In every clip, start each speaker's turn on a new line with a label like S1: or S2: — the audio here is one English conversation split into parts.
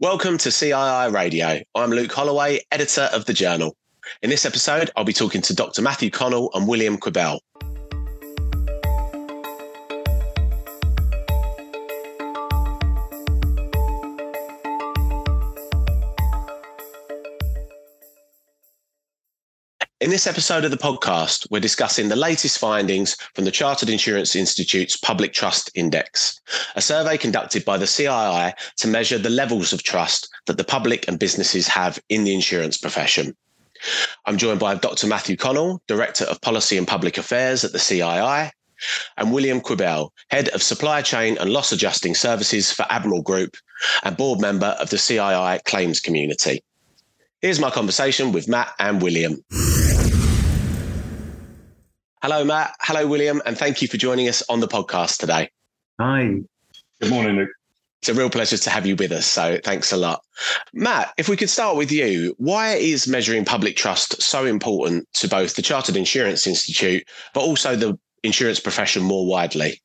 S1: Welcome to CII Radio. I'm Luke Holloway, editor of the Journal. In this episode, I'll be talking to Dr. Matthew Connell and William Quibell. In this episode of the podcast, we're discussing the latest findings from the Chartered Insurance Institute's Public Trust Index, a survey conducted by the CII to measure the levels of trust that the public and businesses have in the insurance profession. I'm joined by Dr. Matthew Connell, Director of Policy and Public Affairs at the CII, and William Quibell, Head of Supply Chain and Loss Adjusting Services for Admiral Group and board member of the CII Claims Community. Here's my conversation with Matt and William. Hello, Matt. Hello, William. And thank you for joining us on the podcast today.
S2: Hi.
S3: Good morning, Luke.
S1: It's a real pleasure to have you with us. So thanks a lot. Matt, if we could start with you, why is measuring public trust so important to both the Chartered Insurance Institute, but also the insurance profession more widely?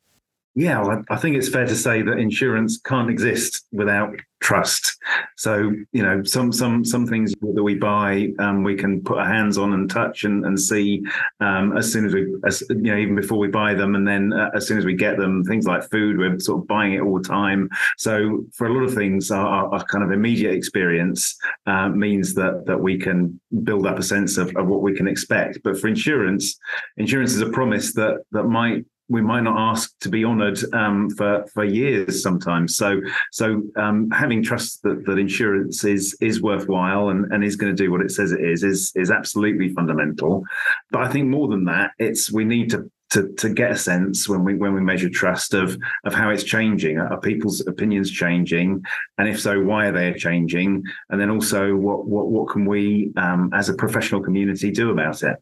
S2: Yeah, well, I think it's fair to say that insurance can't exist without trust. So you know, some some some things that we buy, um, we can put our hands on and touch and, and see um, as soon as we, as, you know, even before we buy them, and then uh, as soon as we get them, things like food, we're sort of buying it all the time. So for a lot of things, our, our kind of immediate experience uh, means that that we can build up a sense of, of what we can expect. But for insurance, insurance is a promise that that might we might not ask to be honoured um, for for years sometimes. So so um, having trust that, that insurance is is worthwhile and, and is going to do what it says it is is is absolutely fundamental. But I think more than that, it's we need to to, to get a sense when we when we measure trust of of how it's changing. Are people's opinions changing, and if so, why are they changing? And then also, what what what can we um, as a professional community do about it?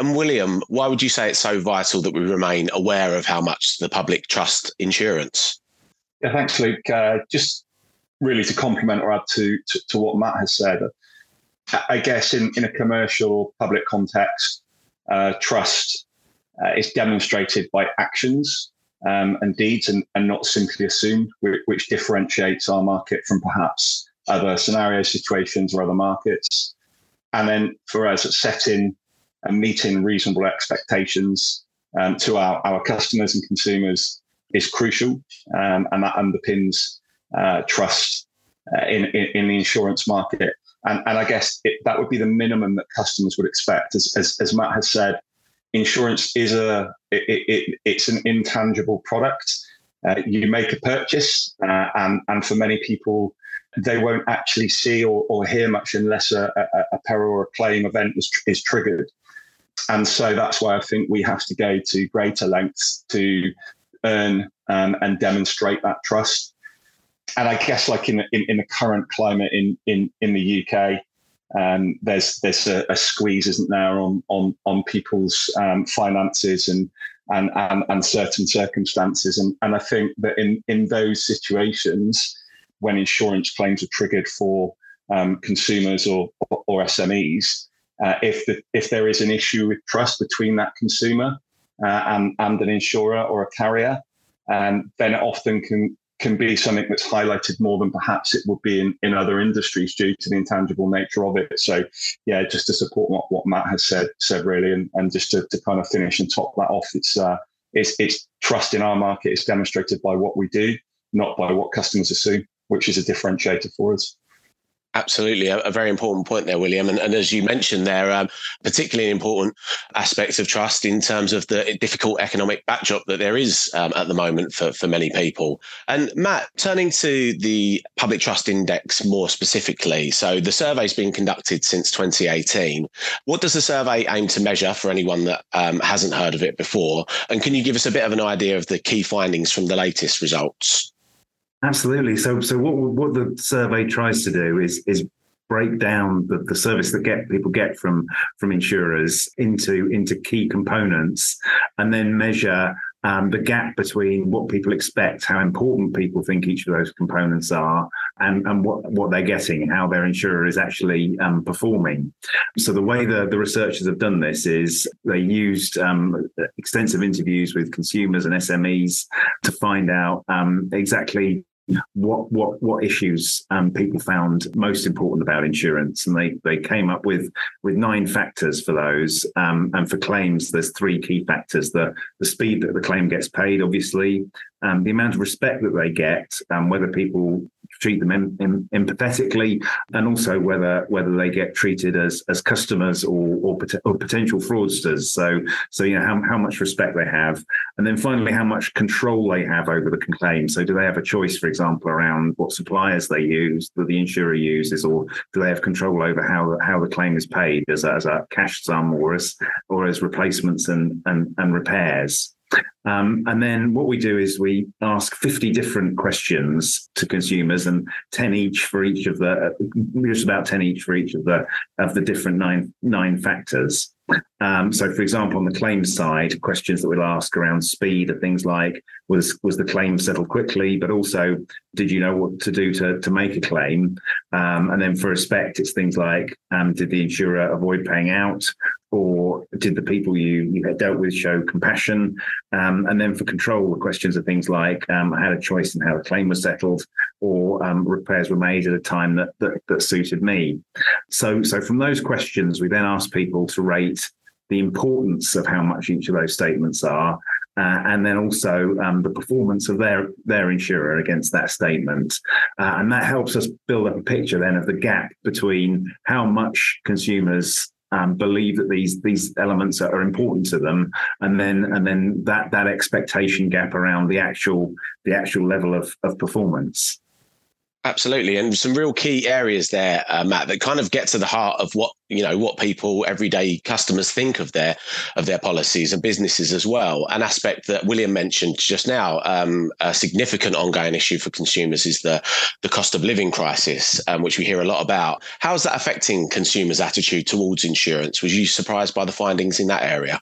S1: And William, why would you say it's so vital that we remain aware of how much the public trust insurance?
S3: Yeah, thanks, Luke. Uh, just really to complement or add to, to, to what Matt has said, I guess in, in a commercial public context, uh, trust uh, is demonstrated by actions um, and deeds and, and not simply assumed, which, which differentiates our market from perhaps other scenario situations or other markets. And then for us, setting and meeting reasonable expectations um, to our, our customers and consumers is crucial. Um, and that underpins uh, trust uh, in, in, in, the insurance market. And, and I guess it, that would be the minimum that customers would expect. As, as, as Matt has said, insurance is a it, it, it's an intangible product. Uh, you make a purchase, uh, and and for many people, they won't actually see or, or hear much unless a, a, a peril or a claim event is, is triggered. And so that's why I think we have to go to greater lengths to earn um, and demonstrate that trust. And I guess, like in, in, in the current climate in, in, in the UK, um, there's there's a, a, squeeze, isn't there, on on on people's um, finances and, and and and certain circumstances, and and I think that in in those situations, when insurance claims are triggered for um, consumers or, or, or SMEs, uh, if the, if there is an issue with trust between that consumer uh, and and an insurer or a carrier, um, then it often can can be something that's highlighted more than perhaps it would be in, in other industries due to the intangible nature of it. So, yeah, just to support what, what Matt has said, said really, and, and just to, to kind of finish and top that off, it's, uh, it's, it's trust in our market is demonstrated by what we do, not by what customers assume, which is a differentiator for us.
S1: Absolutely, a, a, very important point there, William. And, and as you mentioned, there um, particularly important aspects of trust in terms of the difficult economic backdrop that there is um, at the moment for, for many people. And Matt, turning to the Public Trust Index more specifically, so the survey's been conducted since 2018. What does the survey aim to measure for anyone that um, hasn't heard of it before? And can you give us a bit of an idea of the key findings from the latest results?
S2: Absolutely. So, so what what the survey tries to do is is break down the, the service that get people get from from insurers into into key components, and then measure um, the gap between what people expect, how important people think each of those components are, and, and what, what they're getting, how their insurer is actually um, performing. So the way the, the researchers have done this is they used um, extensive interviews with consumers and SMEs to find out um, exactly what what what issues um, people found most important about insurance, and they they came up with with nine factors for those. Um, and for claims, there's three key factors: the the speed that the claim gets paid, obviously, um, the amount of respect that they get, um, whether people treat them em, em, empathetically, and also whether whether they get treated as as customers or or, pot- or, potential fraudsters. So so you know how, how much respect they have, and then finally how much control they have over the claim. So do they have a choice, for example, around what suppliers they use that the insurer uses, or do they have control over how how the claim is paid as a, as a cash sum or as or as replacements and and, and repairs? Um, and then what we do is we ask 50 different questions to consumers and 10 each for each of the, just about 10 each for each of the, of the different nine, nine factors. Um, so, for example, on the claims side, questions that we'll ask around speed are things like was was the claim settled quickly, but also did you know what to do to to make a claim? Um, and then for respect, it's things like um, did the insurer avoid paying out, or did the people you you dealt with show compassion? Um, and then for control, the questions are things like um, I had a choice in how the claim was settled, or um, repairs were made at a time that, that that suited me. So, so from those questions, we then ask people to rate the importance of how much each of those statements are, uh, and then also um, the performance of their their insurer against that statement, uh, and that helps us build up a picture then of the gap between how much consumers um, believe that these these elements are, important to them, and then and then that that expectation gap around the actual the actual level of of performance.
S1: Absolutely, and some real key areas there, uh, Matt, that kind of get to the heart of what you know what people, everyday customers, think of their of their policies and businesses as well. An aspect that William mentioned just now, um, a significant ongoing issue for consumers is the the cost of living crisis, um, which we hear a lot about. How is that affecting consumers' attitude towards insurance? Was you surprised by the findings in that area?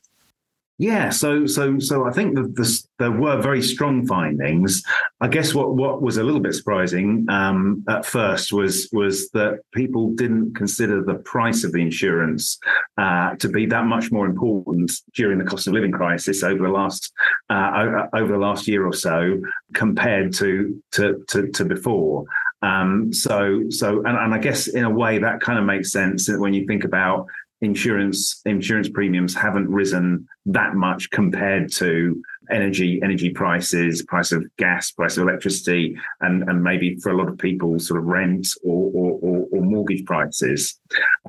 S2: Yeah, so so so I think that the, there were very strong findings. I guess what what was a little bit surprising um, at first was was that people didn't consider the price of the insurance uh, to be that much more important during the cost of living crisis over the last uh, over the last year or so compared to to to, to before. Um, so so and, and I guess in a way that kind of makes sense when you think about insurance insurance premiums haven't risen that much compared to energy energy prices price of gas price of electricity and and maybe for a lot of people sort of rent or or, or, or mortgage prices.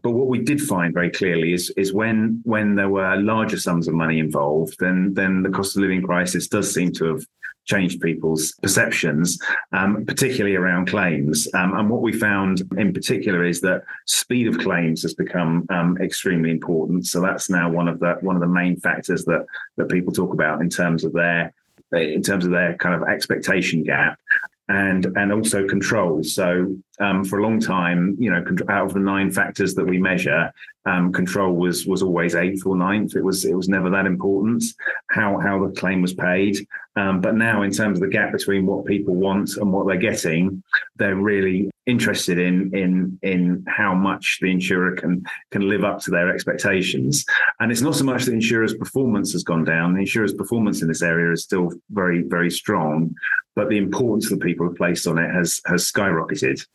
S2: But what we did find very clearly is is when when there were larger sums of money involved then then the cost of living crisis does seem to have changed people's perceptions, um, particularly around claims. Um, and what we found in particular is that speed of claims has become um, extremely important. So that's now one of the one of the main factors that that people talk about in terms of their in terms of their kind of expectation gap and and also control. So um, for a long time, you know, out of the nine factors that we measure, um, control was was always eighth or ninth. It was it was never that important how how the claim was paid. Um, but now, in terms of the gap between what people want and what they're getting, they're really interested in in in how much the insurer can can live up to their expectations. And it's not so much the insurer's performance has gone down. The insurer's performance in this area is still very very strong, but the importance that people have placed on it has has skyrocketed.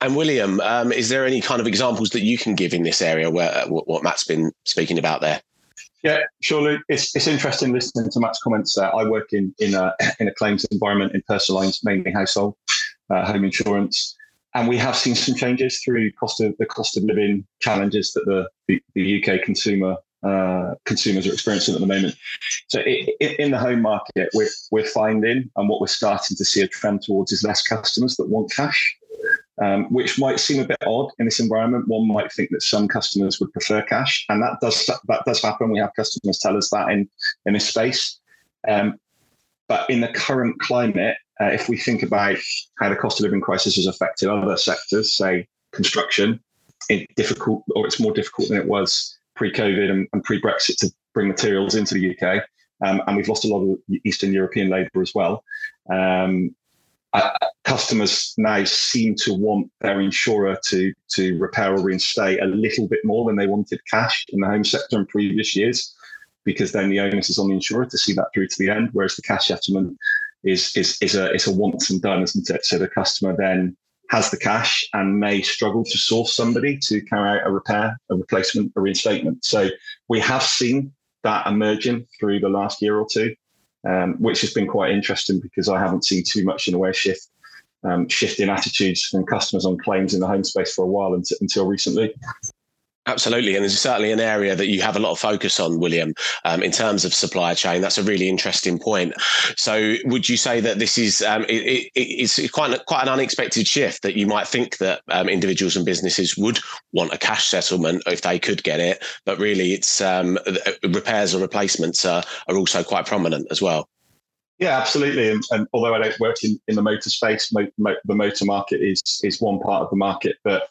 S1: And William, um, is there any kind of examples that you can give in this area where uh, what Matt's been speaking about there?
S3: Yeah, surely it's it's interesting listening to Matt's comments. There, I work in in a in a claims environment in personal lines, mainly household, uh, home insurance, and we have seen some changes through cost of the cost of living challenges that the the, the UK consumer uh, consumers are experiencing at the moment. So it, it, in the home market, we're we're finding, and what we're starting to see a trend towards is less customers that want cash um, which might seem a bit odd in this environment. One might think that some customers would prefer cash, and that does that does happen. We have customers tell us that in in this space. Um, but in the current climate, uh, if we think about how the cost of living crisis has affected other sectors, say construction, it's difficult or it's more difficult than it was pre-COVID and, and pre-Brexit to bring materials into the UK. Um, and we've lost a lot of Eastern European labour as well. Um, customers now seem to want their insurer to to repair or reinstate a little bit more than they wanted cash in the home sector in previous years, because then the onus is on the insurer to see that through to the end, whereas the cash settlement is is is a it's a once and done, isn't it? So the customer then has the cash and may struggle to source somebody to carry out a repair, a replacement, a reinstatement. So we have seen that emerging through the last year or two, um, which has been quite interesting because I haven't seen too much in the way shift um, in attitudes from customers on claims in the home space for a while until, until recently.
S1: Absolutely, and it's certainly an area that you have a lot of focus on, William, um, in terms of supply chain. That's a really interesting point. So, would you say that this is um, it, it, it's quite quite an unexpected shift that you might think that um, individuals and businesses would want a cash settlement if they could get it, but really, it's um, repairs or replacements are, are also quite prominent as well.
S3: Yeah, absolutely. And, and, although I don't work in, in the motor space, mo- mo- the motor market is is one part of the market, but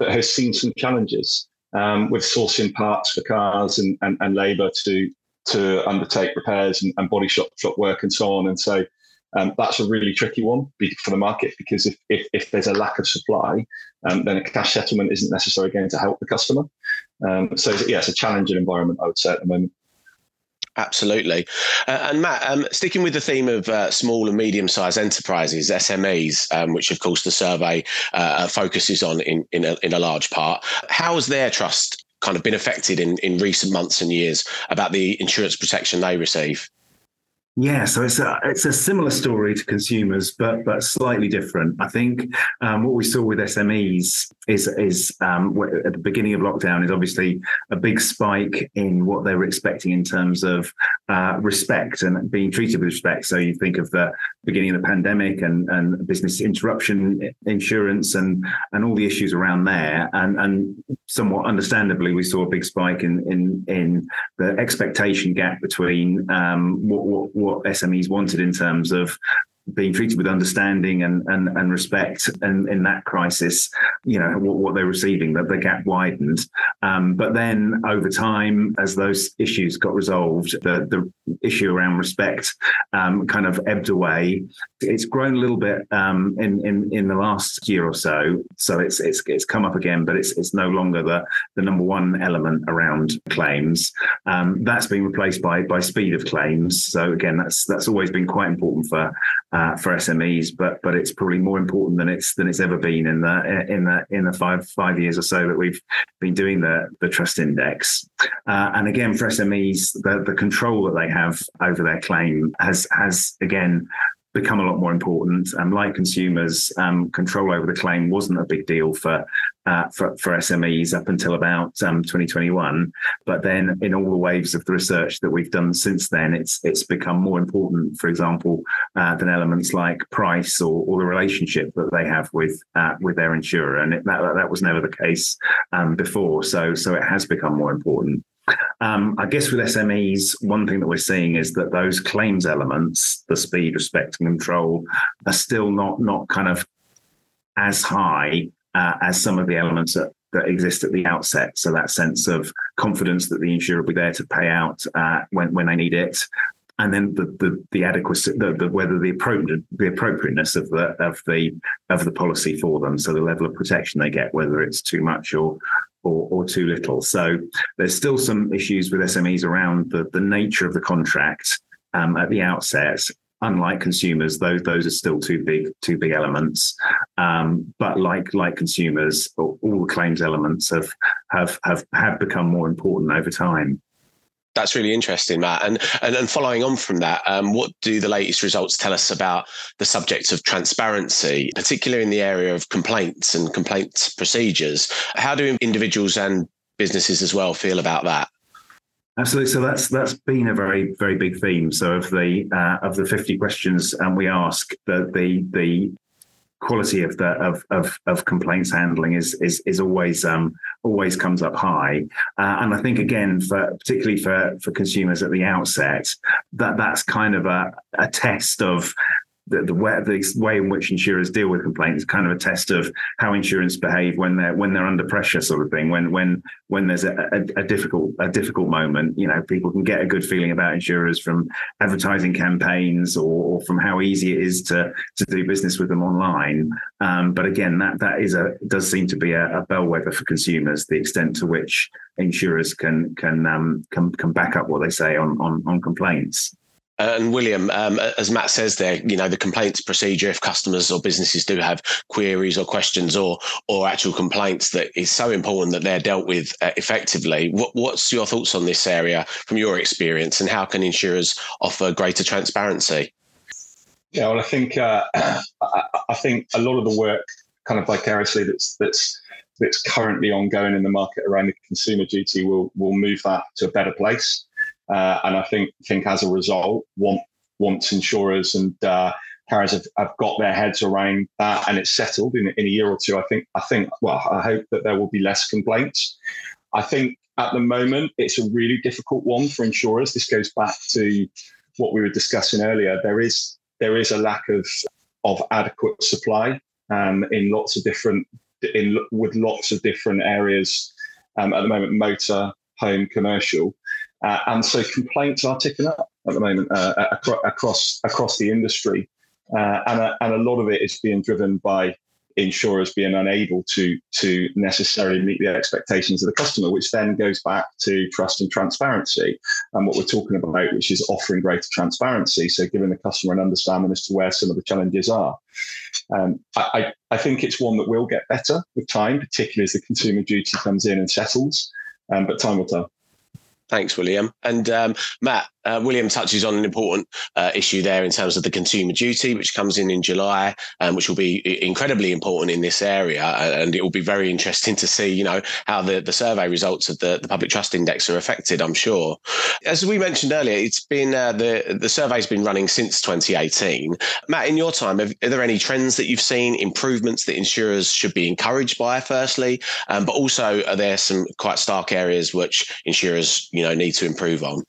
S3: that has seen some challenges um, with sourcing parts for cars and, and, and labour to to undertake repairs and, and, body shop shop work and so on. And so um, that's a really tricky one for the market because if, if, if there's a lack of supply, um, then a cash settlement isn't necessarily going to help the customer. Um, so yeah, it's a challenging environment, I would say at the moment.
S1: Absolutely. Uh, and Matt, um, sticking with the theme of uh, small and medium sized enterprises, SMEs, um, which of course the survey uh, focuses on in, in a, in, a, large part, how has their trust kind of been affected in, in recent months and years about the insurance protection they receive?
S2: Yeah, so it's a it's a similar story to consumers, but but slightly different. I think um, what we saw with SMEs is is um, at the beginning of lockdown is obviously a big spike in what they were expecting in terms of uh, respect and being treated with respect. So you think of the beginning of the pandemic and and business interruption insurance and and all the issues around there, and and somewhat understandably we saw a big spike in in in the expectation gap between um, what, what what SMEs wanted in terms of being treated with understanding and and, and respect and in that crisis you know what, what they're receiving that the gap widened. Um, but then over time as those issues got resolved the the issue around respect um, kind of ebbed away. It's grown a little bit um, in in in the last year or so. So it's it's it's come up again but it's it's no longer the the number one element around claims. Um, that's been replaced by by speed of claims. So again that's that's always been quite important for uh, for SMEs, but but it's probably more important than it's than it's ever been in the in the in the five five years or so that we've been doing the the trust index. Uh, and again, for SMEs, the the control that they have over their claim has has again become a lot more important. And like consumers, um, control over the claim wasn't a big deal for uh, for, for, SMEs up until about um, 2021. But then, in all the waves of the research that we've done since then, it's it's become more important. For example, uh, than elements like price or, or, the relationship that they have with uh, with their insurer, and it, that that was never the case um, before. So so it has become more important. Um, I guess with SMEs, one thing that we're seeing is that those claims elements, the speed, respect, and control, are still not not kind of as high uh, as some of the elements that, that exist at the outset. So that sense of confidence that the insurer will be there to pay out uh, when when they need it, and then the the, the adequacy, the, the, whether the appropriate the appropriateness of the of the of the policy for them. So the level of protection they get, whether it's too much or or, or too little. So there's still some issues with SMEs around the, the nature of the contract um, at the outset. Unlike consumers, those those are still two big two big elements. Um, but like like consumers, all the claims elements have have have have become more important over time.
S1: That's really interesting, Matt. And and, and following on from that, um, what do the latest results tell us about the subject of transparency, particularly in the area of complaints and complaints procedures? How do individuals and businesses as well feel about that?
S2: Absolutely. So that's that's been a very very big theme. So of the uh, of the fifty questions um, we ask, the the the quality of the of of, of complaints handling is is is always um, always comes up high, uh, and I think again for particularly for for consumers at the outset that that's kind of a a test of the, the way the way in which insurers deal with complaints is kind of a test of how insurance behave when they're when they're under pressure, sort of thing. When when when there's a, a, a, difficult a difficult moment, you know, people can get a good feeling about insurers from advertising campaigns or, or from how easy it is to to do business with them online. Um, but again, that that is a does seem to be a, a bellwether for consumers, the extent to which insurers can can um, can can back up what they say on on, on complaints.
S1: Uh, and William, um, as Matt says there, you know the complaints procedure. If customers or businesses do have queries or questions or or actual complaints, that is so important that they're dealt with uh, effectively. What, what's your thoughts on this area from your experience, and how can insurers offer greater transparency?
S3: Yeah, well, I think uh, I think a lot of the work, kind of vicariously, that's that's that's currently ongoing in the market around the consumer duty will will move that to a better place. Uh, and I think think as a result, want, once insurers and uh, carriers have, have got their heads around that and it's settled in, in a year or two, I think I think well, I hope that there will be less complaints. I think at the moment it's a really difficult one for insurers. This goes back to what we were discussing earlier. There is there is a lack of of adequate supply um, in lots of different in with lots of different areas um, at the moment, motor, home, commercial. Uh, and so complaints are ticking up at the moment uh, across across the industry, uh, and a, and a lot of it is being driven by insurers being unable to to necessarily meet the expectations of the customer, which then goes back to trust and transparency and what we're talking about, which is offering greater transparency. So giving the customer an understanding as to where some of the challenges are. Um, I, I think it's one that will get better with time, particularly as the consumer duty comes in and settles. Um, but time will tell.
S1: Thanks, William. And um, Matt, uh, William touches on an important uh, issue there in terms of the consumer duty, which comes in in July, um, which will be incredibly important in this area. And it will be very interesting to see, you know, how the, the survey results of the, the public trust index are affected, I'm sure. As we mentioned earlier, it's been uh, the, the survey's been running since 2018. Matt, in your time, have, are there any trends that you've seen, improvements that insurers should be encouraged by, firstly? Um, but also, are there some quite stark areas which insurers, you know, need to improve on?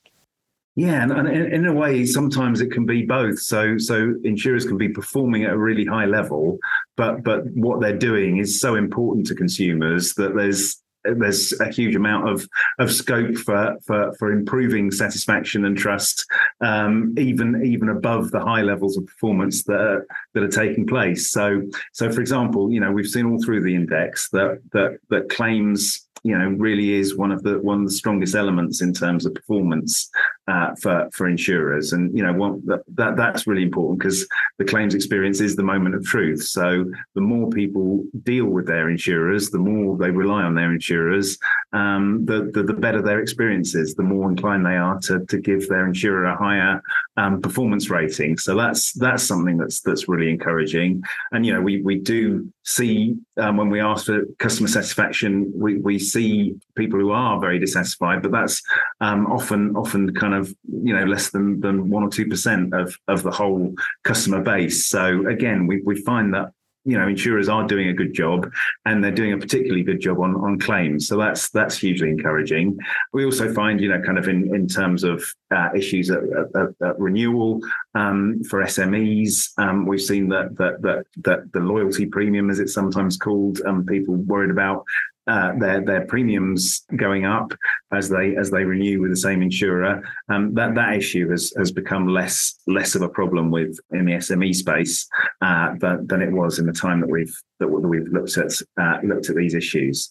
S2: Yeah, and, and, in a way, sometimes it can be both. So, so insurers can be performing at a really high level, but but what they're doing is so important to consumers that there's there's a huge amount of of scope for for for improving satisfaction and trust, um, even even above the high levels of performance that that are taking place. So, so for example, you know, we've seen all through the index that that that claims you know really is one of the one of the strongest elements in terms of performance uh, for for insurers. And you know one, that, that that's really important because the claims experience is the moment of truth. So the more people deal with their insurers the more they rely on their insurers um, the, the, the better their experience is the more inclined they are to to give their insurer a higher um, performance rating. So that's that's something that's that's really encouraging. And you know we we do see um, when we ask for customer satisfaction we we see people who are very dissatisfied, but that's um, often often kind of you know less than than one or two percent of of the whole customer base. So again, we we find that you know insurers are doing a good job and they're doing a particularly good job on on claims so that's that's hugely encouraging we also find you know kind of in in terms of uh, issues at, at, at renewal um, for SMEs um, we've seen that, that that that the loyalty premium as it's sometimes called um, people worried about uh, their their premiums going up as they as they renew with the same insurer. Um, that that issue has has become less less of a problem with in the SME space uh, than, than it was in the time that we've that we've looked at uh, looked at these issues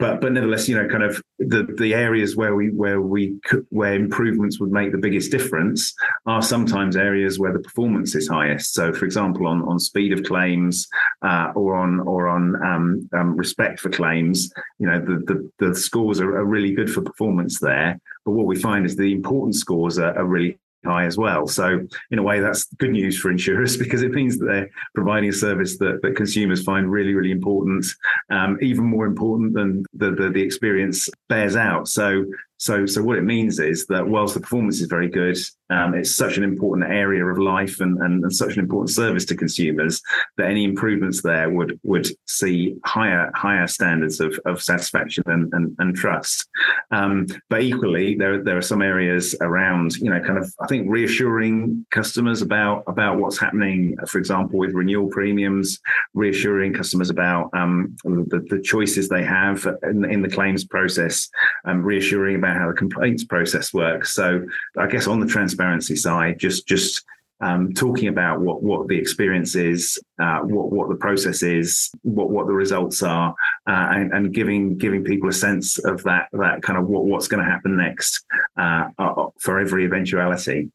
S2: but but nevertheless, you know, kind of the the areas where we where we could, where improvements would make the biggest difference are sometimes areas where the performance is highest. So, for example, on on speed of claims uh, or on or on um, um, respect for claims, you know, the the, the scores are, are, really good for performance there. But what we find is the important scores are, are really high as well. So in a way, that's good news for insurers because it means that they're providing a service that, that consumers find really, really important, um, even more important than the, the, the experience bears out. So so, so what it means is that whilst the performance is very good, um, it's such an important area of life and, and, and, such an important service to consumers that any improvements there would would see higher higher standards of, of satisfaction and, and, and trust. Um, but equally, there there are some areas around, you know, kind of I think reassuring customers about about what's happening, for example, with renewal premiums, reassuring customers about um, the, the choices they have in, in the claims process, um, reassuring about about how the complaints process works. So I guess on the transparency side, just just um, talking about what what the experience is, uh, what what the process is, what what the results are, uh, and, and, giving giving people a sense of that that kind of what, what's going to happen next uh, uh, for every eventuality.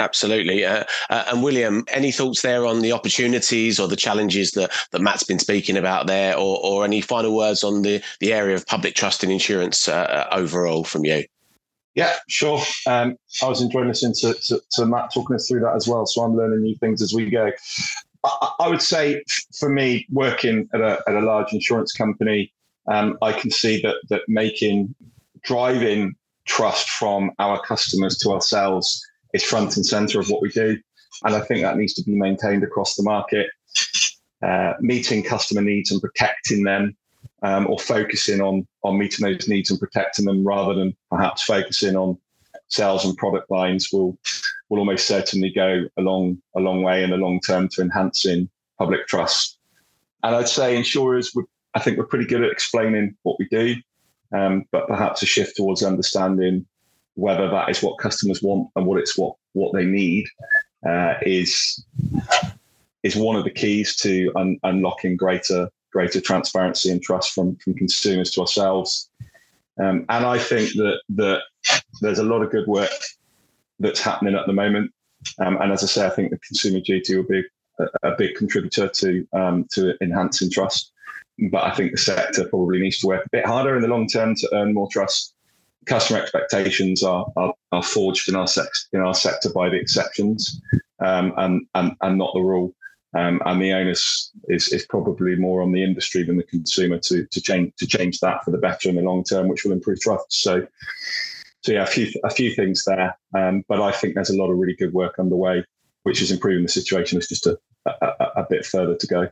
S1: Absolutely. Uh, uh, and William, any thoughts there on the opportunities or the challenges that, that Matt's been speaking about there, or, or any final words on the, the area of public trust in insurance uh, uh overall from you?
S3: Yeah, sure. Um, I was enjoying listening to, to, to, Matt talking us through that as well. So I'm learning new things as we go. I, I would say for me, working at a, at a large insurance company, um, I can see that that making driving trust from our customers to ourselves is front and center of what we do. And I think that needs to be maintained across the market. Uh, meeting customer needs and protecting them, um, or focusing on on meeting those needs and protecting them, rather than perhaps focusing on sales and product lines, will will almost certainly go a long a long way in the long term to enhancing public trust. And I'd say insurers I think, we're pretty good at explaining what we do, um, but perhaps a shift towards understanding whether that is what customers want and what it's what what they need uh, is is one of the keys to un- unlocking greater greater transparency and trust from from consumers to ourselves. Um, and I think that that there's a lot of good work that's happening at the moment. Um, and as I say, I think the consumer duty will be a, a big contributor to um, to enhancing trust. But I think the sector probably needs to work a bit harder in the long term to earn more trust customer expectations are, are, are forged in our, sex, in our sector by the exceptions um, and, and, and not the rule. Um, and the onus is, is probably more on the industry than the consumer to, to change to change that for the better in the long term, which will improve trust. So, so yeah, a few a few things there, um, but I think there's a lot of really good work underway, which is improving the situation. It's just a, a, a bit further to go.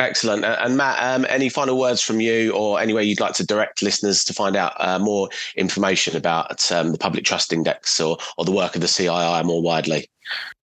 S1: Excellent. And Matt, um, any final words from you or any way you'd like to direct listeners to find out uh, more information about um, the Public Trust Index or, or the work of the CII more widely?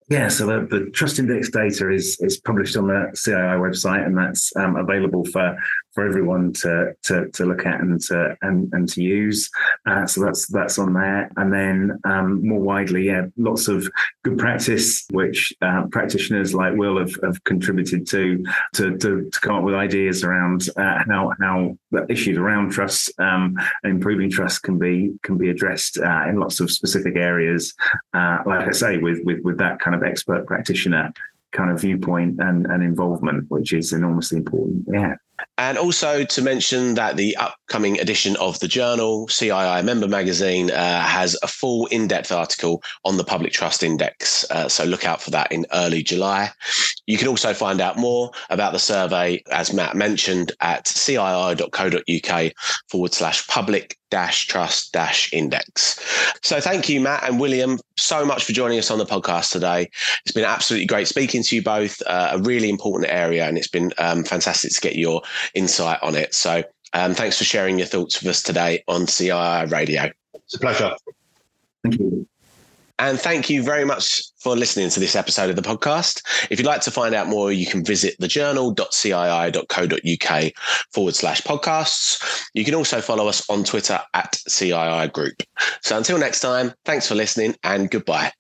S2: Yeah, so the, the, Trust Index data is is published on the CII website, and that's um, available for for everyone to to, to look at and to and, and to use. Uh, so that's that's on there, and then um, more widely, yeah, lots of good practice which uh, practitioners like Will have, have contributed to, to to to come up with ideas around uh, how how issues around trust um, and improving trust can be can be addressed uh, in lots of specific areas. Uh, like I say, with with with that kind of expert practitioner kind of viewpoint and, and involvement, which is enormously important. Yeah.
S1: And also to mention that the upcoming edition of the journal, CII Member Magazine, uh, has a full in depth article on the Public Trust Index. Uh, so look out for that in early July. You can also find out more about the survey, as Matt mentioned, at cii.co.uk forward slash public dash trust dash index. So thank you, Matt and William, so much for joining us on the podcast today. It's been absolutely great speaking to you both, uh, a really important area, and it's been um, fantastic to get your insight on it. So um, thanks for sharing your thoughts with us today on CII Radio.
S3: It's a pleasure.
S2: Thank you.
S1: And thank you very much for listening to this episode of the podcast. If you'd like to find out more, you can visit thejournal.cii.co.uk forward slash podcasts. You can also follow us on Twitter at CII Group. So until next time, thanks for listening and goodbye.